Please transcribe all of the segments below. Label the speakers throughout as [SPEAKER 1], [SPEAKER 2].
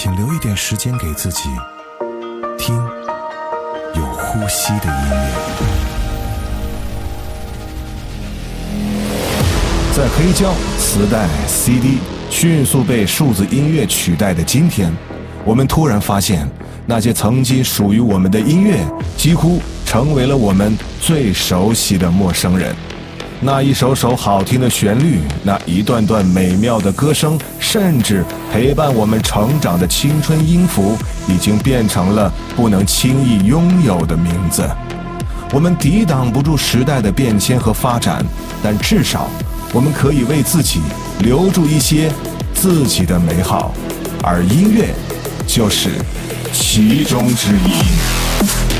[SPEAKER 1] 请留一点时间给自己，听有呼吸的音乐。
[SPEAKER 2] 在黑胶、磁带、CD 迅速被数字音乐取代的今天，我们突然发现，那些曾经属于我们的音乐，几乎成为了我们最熟悉的陌生人。那一首首好听的旋律，那一段段美妙的歌声，甚至陪伴我们成长的青春音符，已经变成了不能轻易拥有的名字。我们抵挡不住时代的变迁和发展，但至少我们可以为自己留住一些自己的美好，而音乐就是其中之一。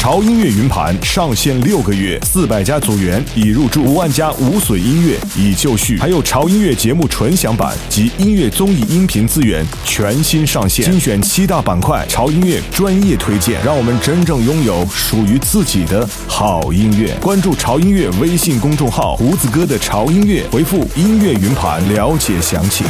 [SPEAKER 3] 潮音乐云盘上线六个月，四百家组员已入驻，五万家无损音乐已就绪，还有潮音乐节目纯享版及音乐综艺音频资源全新上线，精选七大板块，潮音乐专业推荐，让我们真正拥有属于自己的好音乐。关注潮音乐微信公众号“胡子哥的潮音乐”，回复“音乐云盘”了解详情。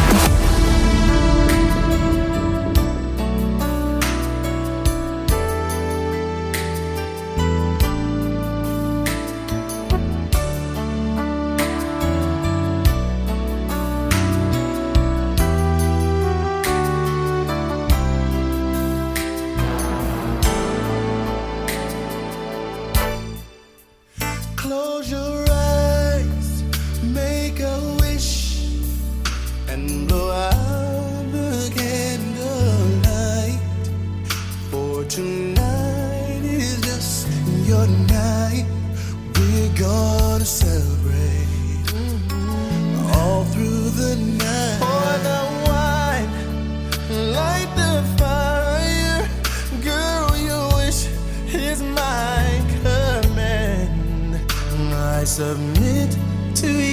[SPEAKER 4] Submit to your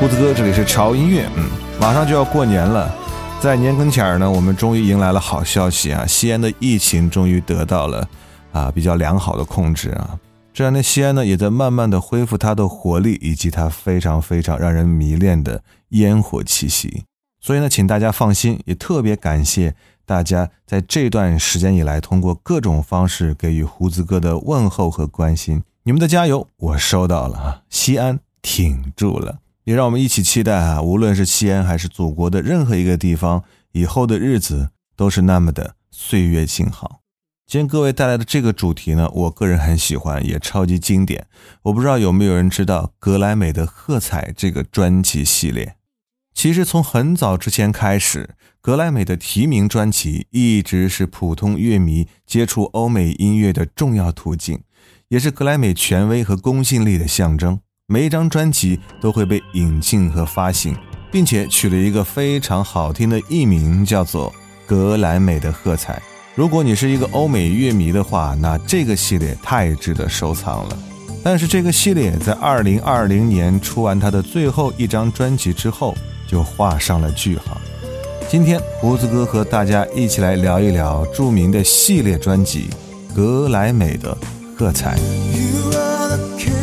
[SPEAKER 2] 胡子哥，这里是潮音乐。嗯，马上就要过年了，在年跟前儿呢，我们终于迎来了好消息啊！西安的疫情终于得到了啊比较良好的控制啊。这样的西安呢，也在慢慢的恢复它的活力，以及它非常非常让人迷恋的烟火气息。所以呢，请大家放心，也特别感谢大家在这段时间以来，通过各种方式给予胡子哥的问候和关心。你们的加油，我收到了啊！西安挺住了，也让我们一起期待啊！无论是西安还是祖国的任何一个地方，以后的日子都是那么的岁月静好。今天各位带来的这个主题呢，我个人很喜欢，也超级经典。我不知道有没有人知道格莱美的《喝彩》这个专辑系列。其实从很早之前开始，格莱美的提名专辑一直是普通乐迷接触欧美音乐的重要途径，也是格莱美权威和公信力的象征。每一张专辑都会被引进和发行，并且取了一个非常好听的艺名，叫做《格莱美的喝彩》。如果你是一个欧美乐迷的话，那这个系列太值得收藏了。但是这个系列在二零二零年出完它的最后一张专辑之后，就画上了句号。今天胡子哥和大家一起来聊一聊著名的系列专辑《格莱美的喝彩》。
[SPEAKER 5] you are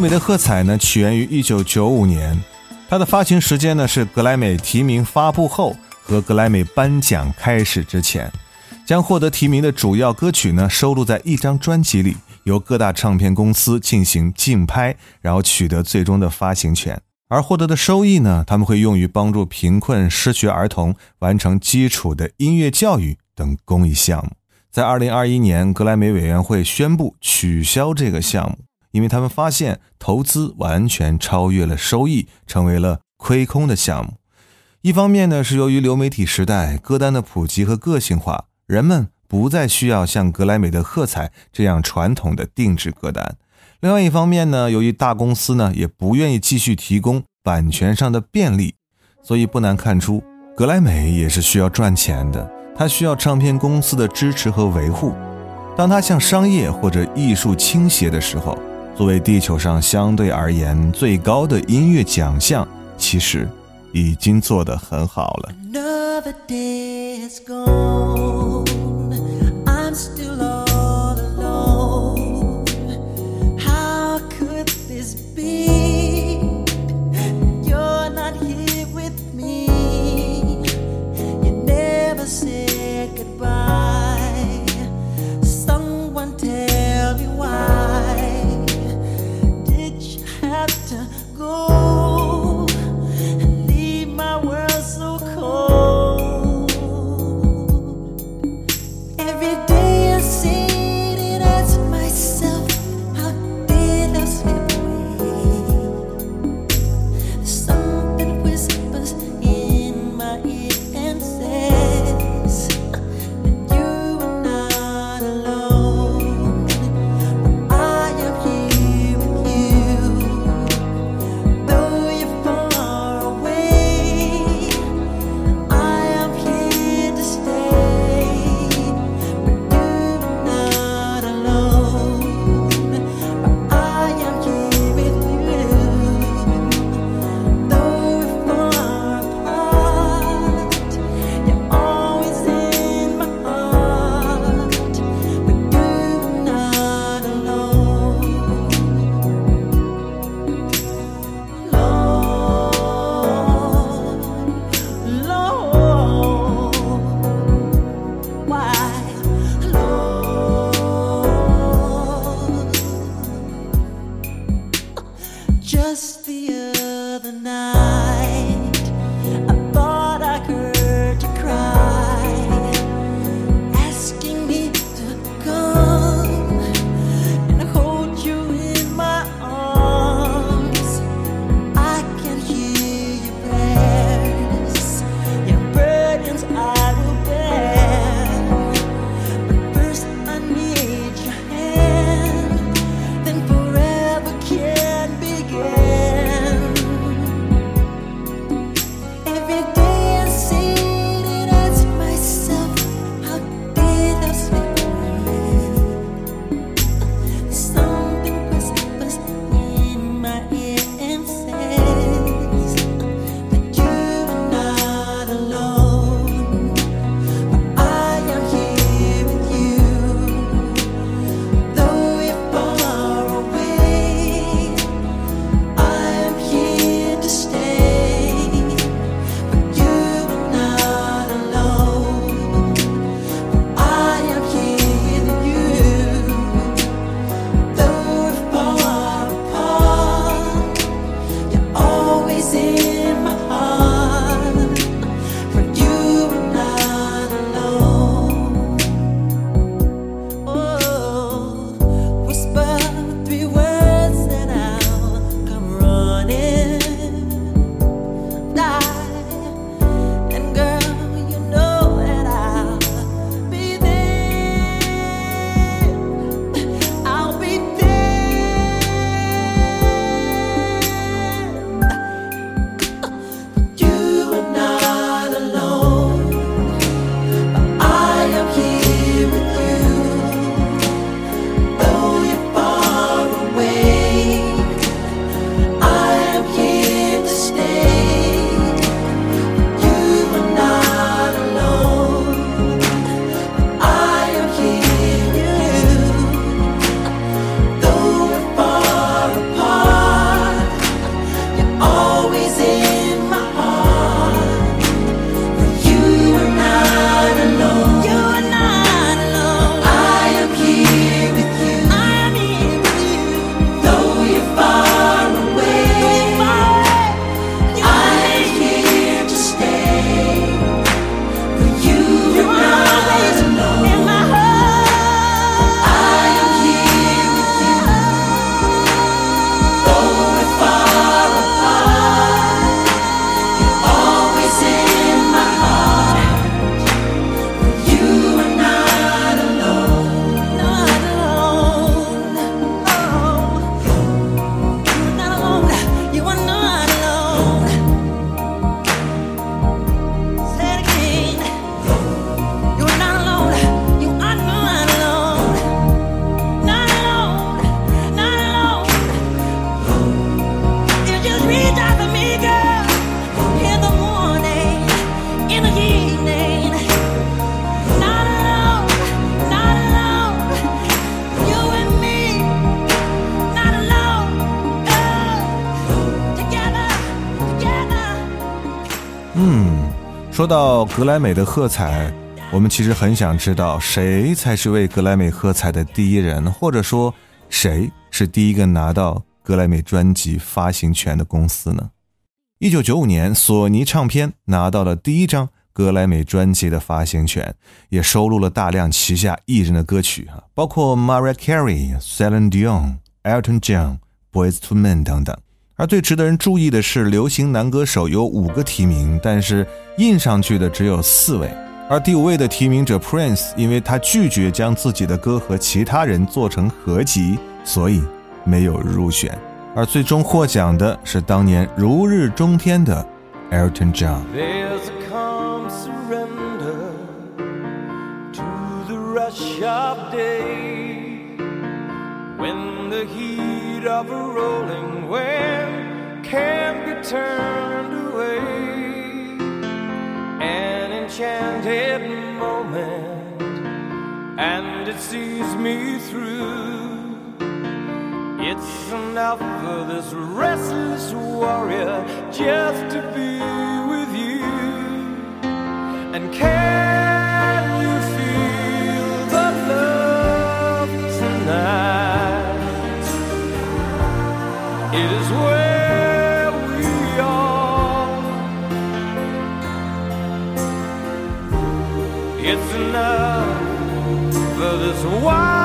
[SPEAKER 2] 莱美的喝彩呢，起源于1995年，它的发行时间呢是格莱美提名发布后和格莱美颁奖开始之前，将获得提名的主要歌曲呢收录在一张专辑里，由各大唱片公司进行竞拍，然后取得最终的发行权。而获得的收益呢，他们会用于帮助贫困失学儿童完成基础的音乐教育等公益项目。在2021年，格莱美委员会宣布取消这个项目，因为他们发现投资完全超越了收益，成为了亏空的项目。一方面呢，是由于流媒体时代歌单的普及和个性化，人们不再需要像格莱美的喝彩这样传统的定制歌单。另外一方面呢，由于大公司呢也不愿意继续提供版权上的便利，所以不难看出，格莱美也是需要赚钱的，它需要唱片公司的支持和维护。当它向商业或者艺术倾斜的时候，作为地球上相对而言最高的音乐奖项，其实已经做得很好了。
[SPEAKER 6] Another
[SPEAKER 2] 格莱美的喝彩，我们其实很想知道谁才是为格莱美喝彩的第一人，或者说谁是第一个拿到格莱美专辑发行权的公司呢？一九九五年，索尼唱片拿到了第一张格莱美专辑的发行权，也收录了大量旗下艺人的歌曲哈，包括 Mariah Carey、Celine Dion、Elton John、Boys to Men 等等。而最值得人注意的是，流行男歌手有五个提名，但是印上去的只有四位。而第五位的提名者 Prince，因为他拒绝将自己的歌和其他人做成合集，所以没有入选。而最终获奖的是当年如日中天的 Elton John。
[SPEAKER 7] Wave can't be turned away. An enchanted moment, and it sees me through. It's enough for this restless warrior just to be with you. And can you feel the love tonight? Where we are. It's enough for this wide-eyed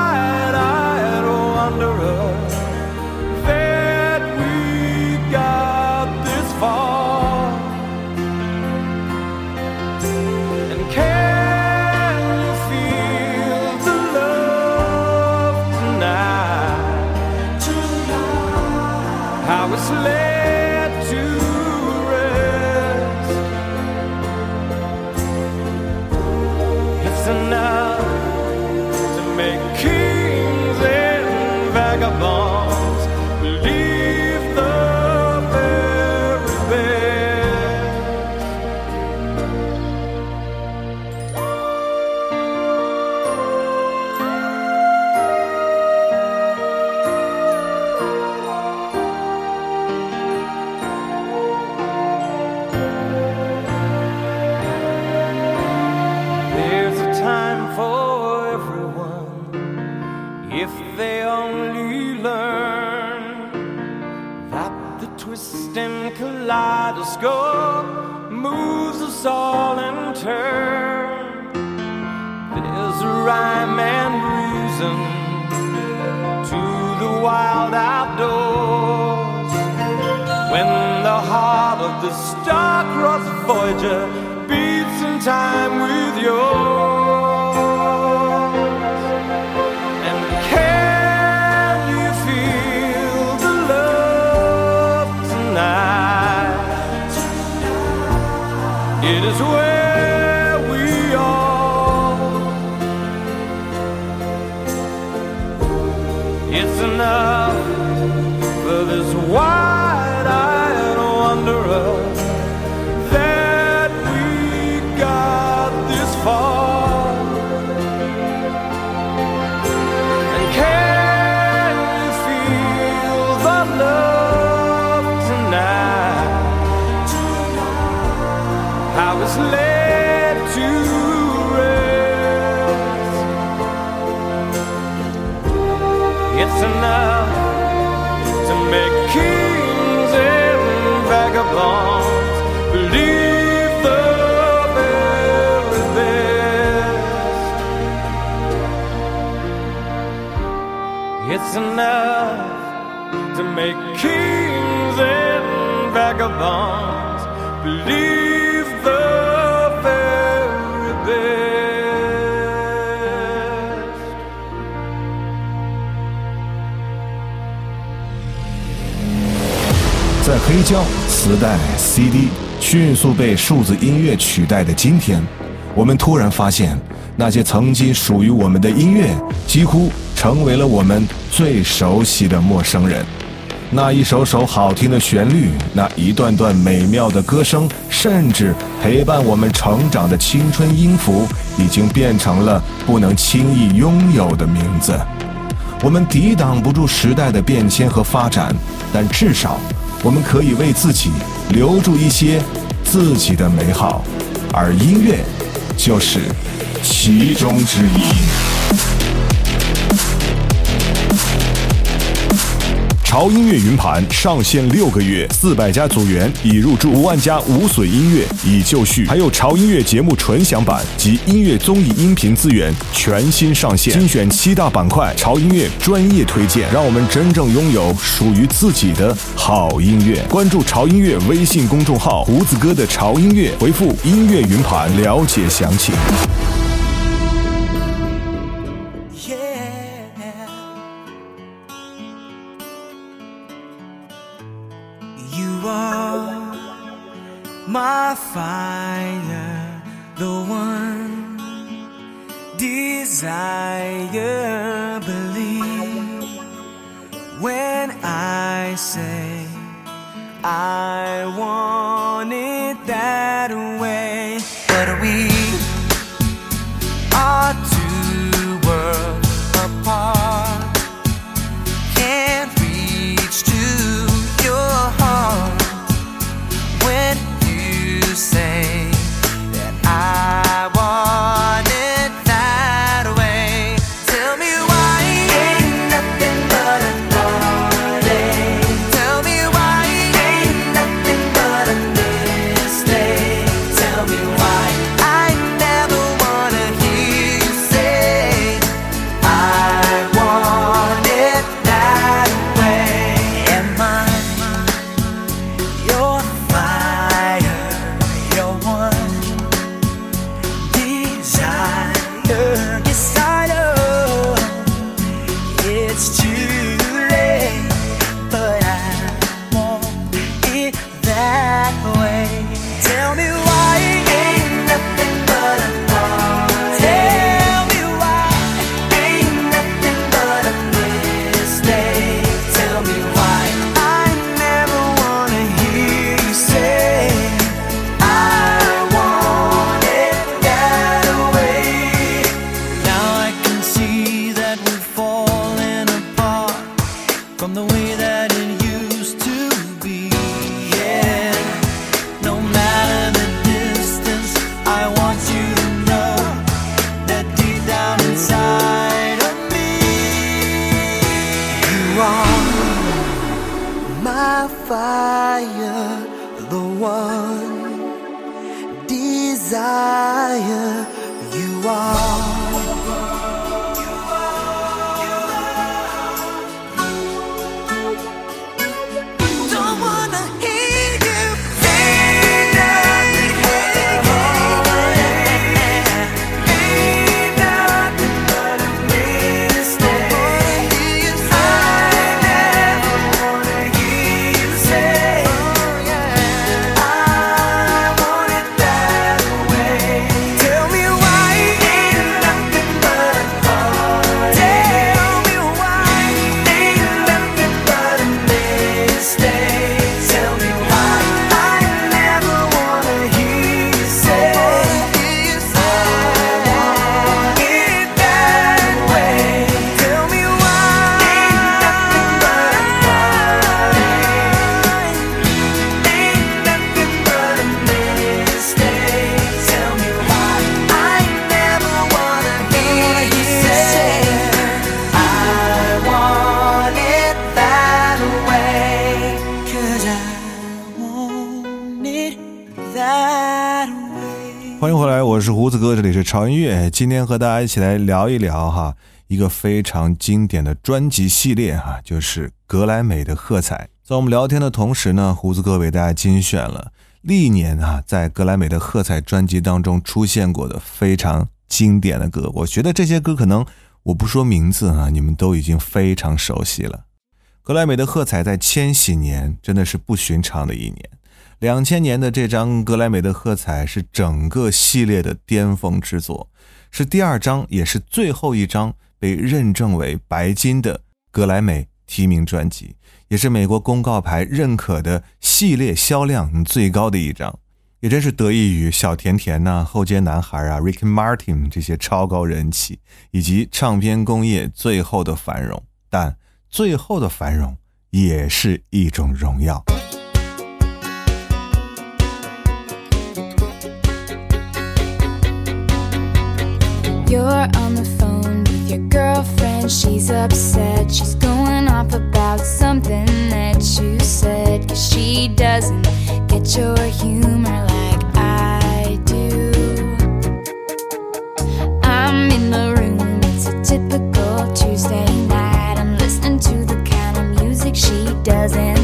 [SPEAKER 7] star-crossed Voyager beats in time with yours. Bonds. believe the very best.
[SPEAKER 2] 在黑胶、磁带、CD 迅速被数字音乐取代的今天，我们突然发现，那些曾经属于我们的音乐，几乎成为了我们最熟悉的陌生人。那一首首好听的旋律，那一段段美妙的歌声，甚至陪伴我们成长的青春音符，已经变成了不能轻易拥有的名字。我们抵挡不住时代的变迁和发展，但至少我们可以为自己留住一些自己的美好，而音乐就是其中之一。
[SPEAKER 6] 潮音乐云盘上线六个月，四百家组员已入驻，五万家无损音乐已就绪，还有潮音乐节目纯享版及音乐综艺音频资源全新上线，精选七大板块，潮音乐专业推荐，让我们真正拥有属于自己的好音乐。关注潮音乐微信公众号“胡子哥的潮音乐”，回复“音乐云盘”了解详情。
[SPEAKER 2] 好音乐。今天和大家一起来聊一聊哈，一个非常经典的专辑系列哈，就是格莱美的喝彩。在我们聊天的同时呢，胡子哥为大家精选了历年啊在格莱美的喝彩专辑当中出现过的非常经典的歌。我觉得这些歌可能我不说名字啊，你们都已经非常熟悉了。格莱美的喝彩在千禧年真的是不寻常的一年。两千年的这张格莱美的喝彩是整个系列的巅峰之作，是第二张也是最后一张被认证为白金的格莱美提名专辑，也是美国公告牌认可的系列销量最高的一张。也真是得益于小甜甜呐、后街男孩啊、Ricky Martin 这些超高人气，以及唱片工业最后的繁荣。但最后的繁荣也是一种荣耀。
[SPEAKER 8] You're on the phone with your girlfriend. She's upset. She's going off about something that you said. Cause she doesn't get your humor like I do. I'm in the room. It's a typical Tuesday night. I'm listening to the kind of music she doesn't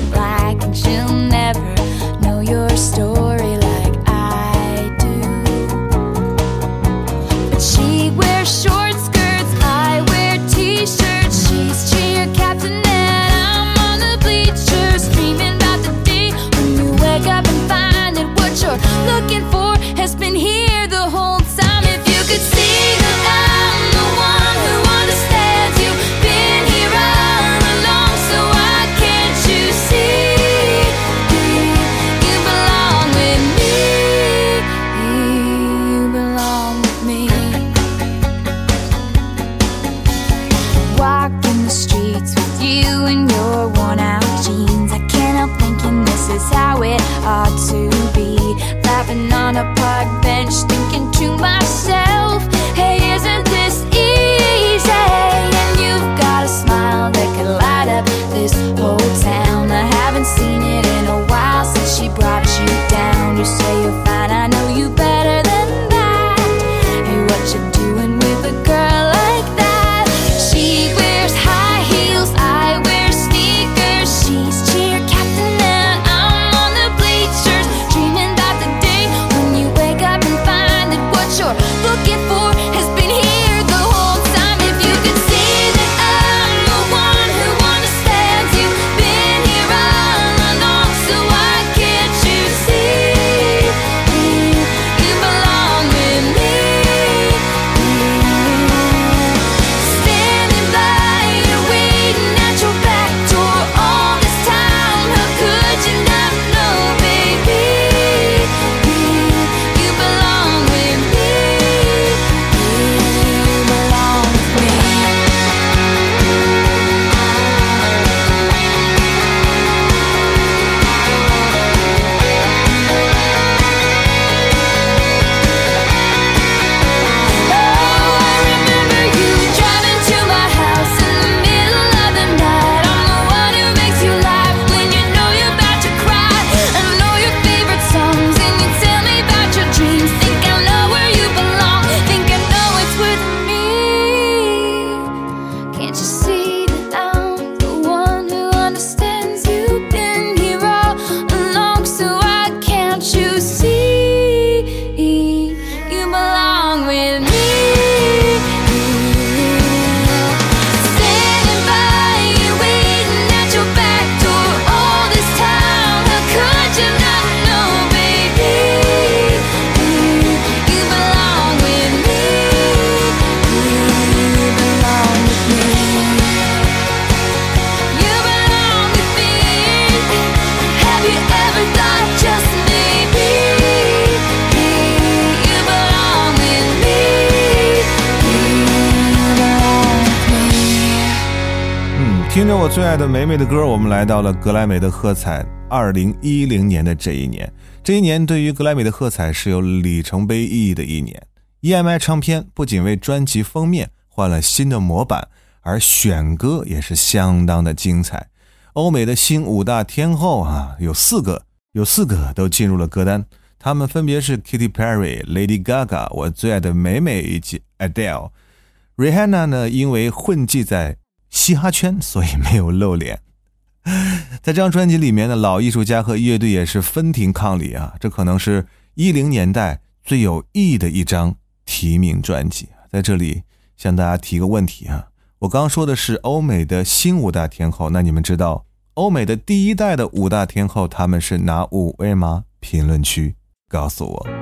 [SPEAKER 2] 我最爱的梅梅的歌，我们来到了格莱美的喝彩。二零一零年的这一年，这一年对于格莱美的喝彩是有里程碑意义的一年。EMI 唱片不仅为专辑封面换了新的模板，而选歌也是相当的精彩。欧美的新五大天后啊，有四个，有四个都进入了歌单，他们分别是 Katy Perry、Lady Gaga、我最爱的美美以及 Adele。Rihanna 呢，因为混迹在嘻哈圈，所以没有露脸。在这张专辑里面呢，老艺术家和乐队也是分庭抗礼啊，这可能是一零年代最有意义的一张提名专辑。在这里向大家提个问题啊，我刚刚说的是欧美的新五大天后，那你们知道欧美的第一代的五大天后他们是哪五位吗？评论区告诉我。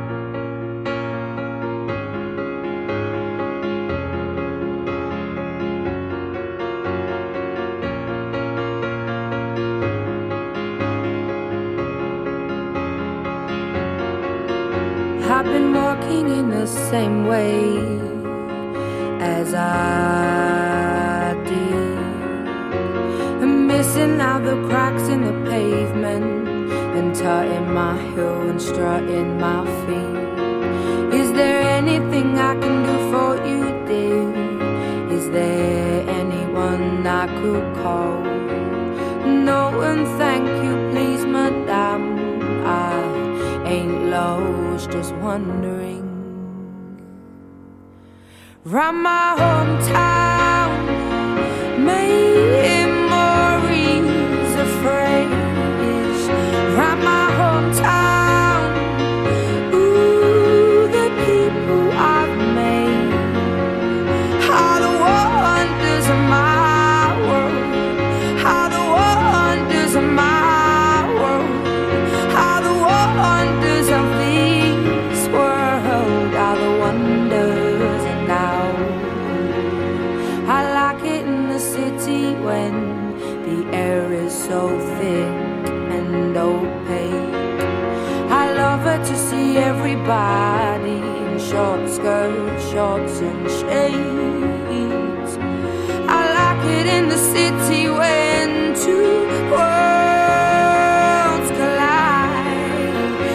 [SPEAKER 9] same way as I did, I'm missing out the cracks in the pavement and tutting my heel and strutting my feet. Is there anything I can do for you, dear? Is there anyone I could call? No, one, thank you, please, madame. I ain't lost, just wondering. Round my hometown, memories so thick and opaque. I love it to see everybody in short skirts, shorts, and shades. I like it in the city when two worlds collide.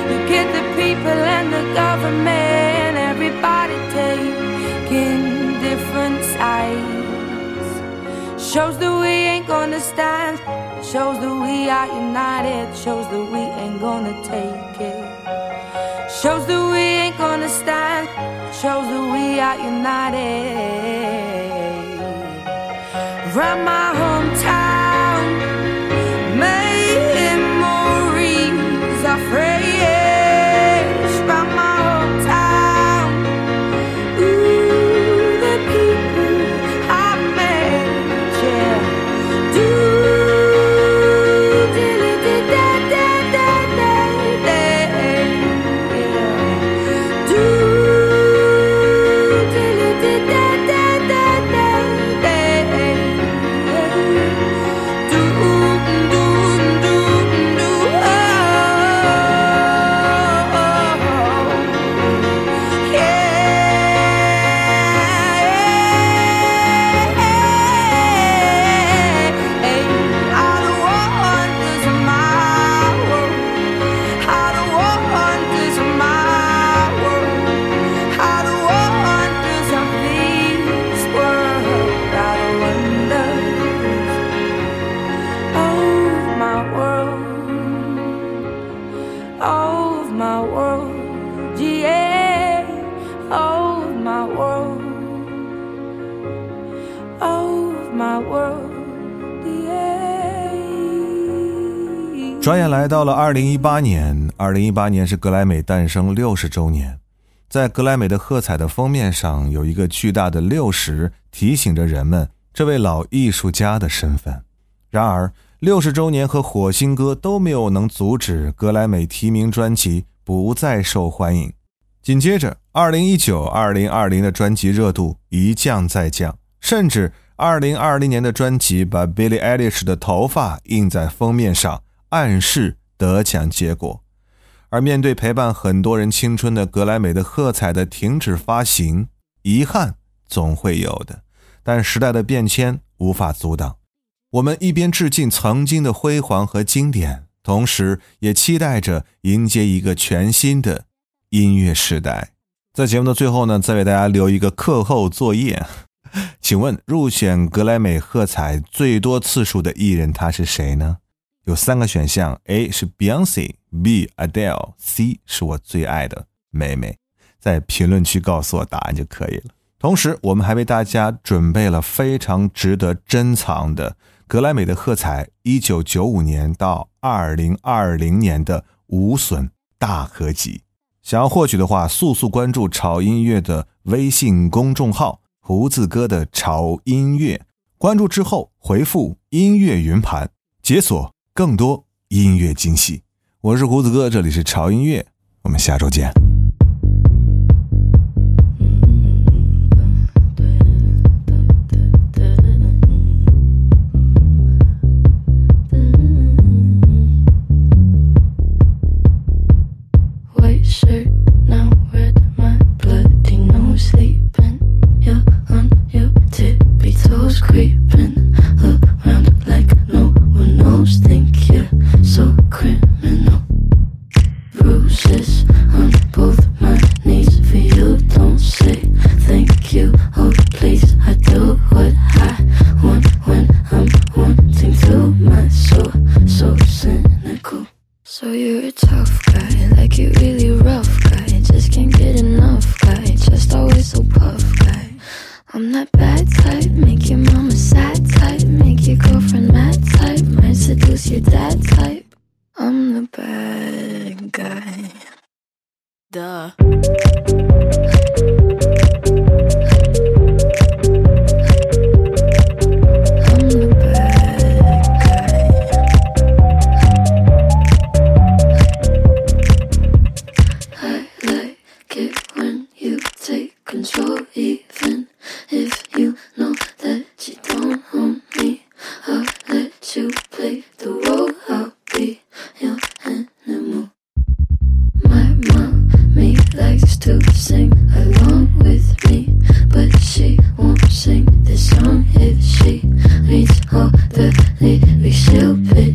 [SPEAKER 9] You get the people and the government, everybody taking different sides. Shows that we ain't gonna stand. Shows that we are united. Shows that we ain't gonna take it. Shows that we ain't gonna stand. Shows that we are united. Round my hometown,
[SPEAKER 2] 到了二零一八年，二零一八年是格莱美诞生六十周年。在格莱美的喝彩的封面上，有一个巨大的六十，提醒着人们这位老艺术家的身份。然而，六十周年和火星哥都没有能阻止格莱美提名专辑不再受欢迎。紧接着，二零一九、二零二零的专辑热度一降再降，甚至二零二零年的专辑把 Billie Eilish 的头发印在封面上，暗示得奖结果。而面对陪伴很多人青春的格莱美的喝彩的停止发行，遗憾总会有的，但时代的变迁无法阻挡。我们一边致敬曾经的辉煌和经典，同时也期待着迎接一个全新的音乐时代。在节目的最后呢，再为大家留一个课后作业，请问入选格莱美喝彩最多次数的艺人他是谁呢？有三个选项：A 是 Beyonce，B Adele，C 是我最爱的妹妹。在评论区告诉我答案就可以了。同时，我们还为大家准备了非常值得珍藏的格莱美的喝彩一九九五年到二零二零年的无损大合集。想要获取的话，速速关注潮音乐的微信公众号“胡子哥的潮音乐”，关注之后回复“音乐云盘”，解锁更多音乐惊喜。我是胡子哥，这里是潮音乐，我们下周见。
[SPEAKER 10] Likes to sing along with me, but she won't sing this song if she reads all the lyrics. She'll pity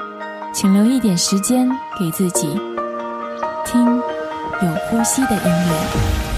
[SPEAKER 11] 请留一点时间给自己，听有呼吸的音乐。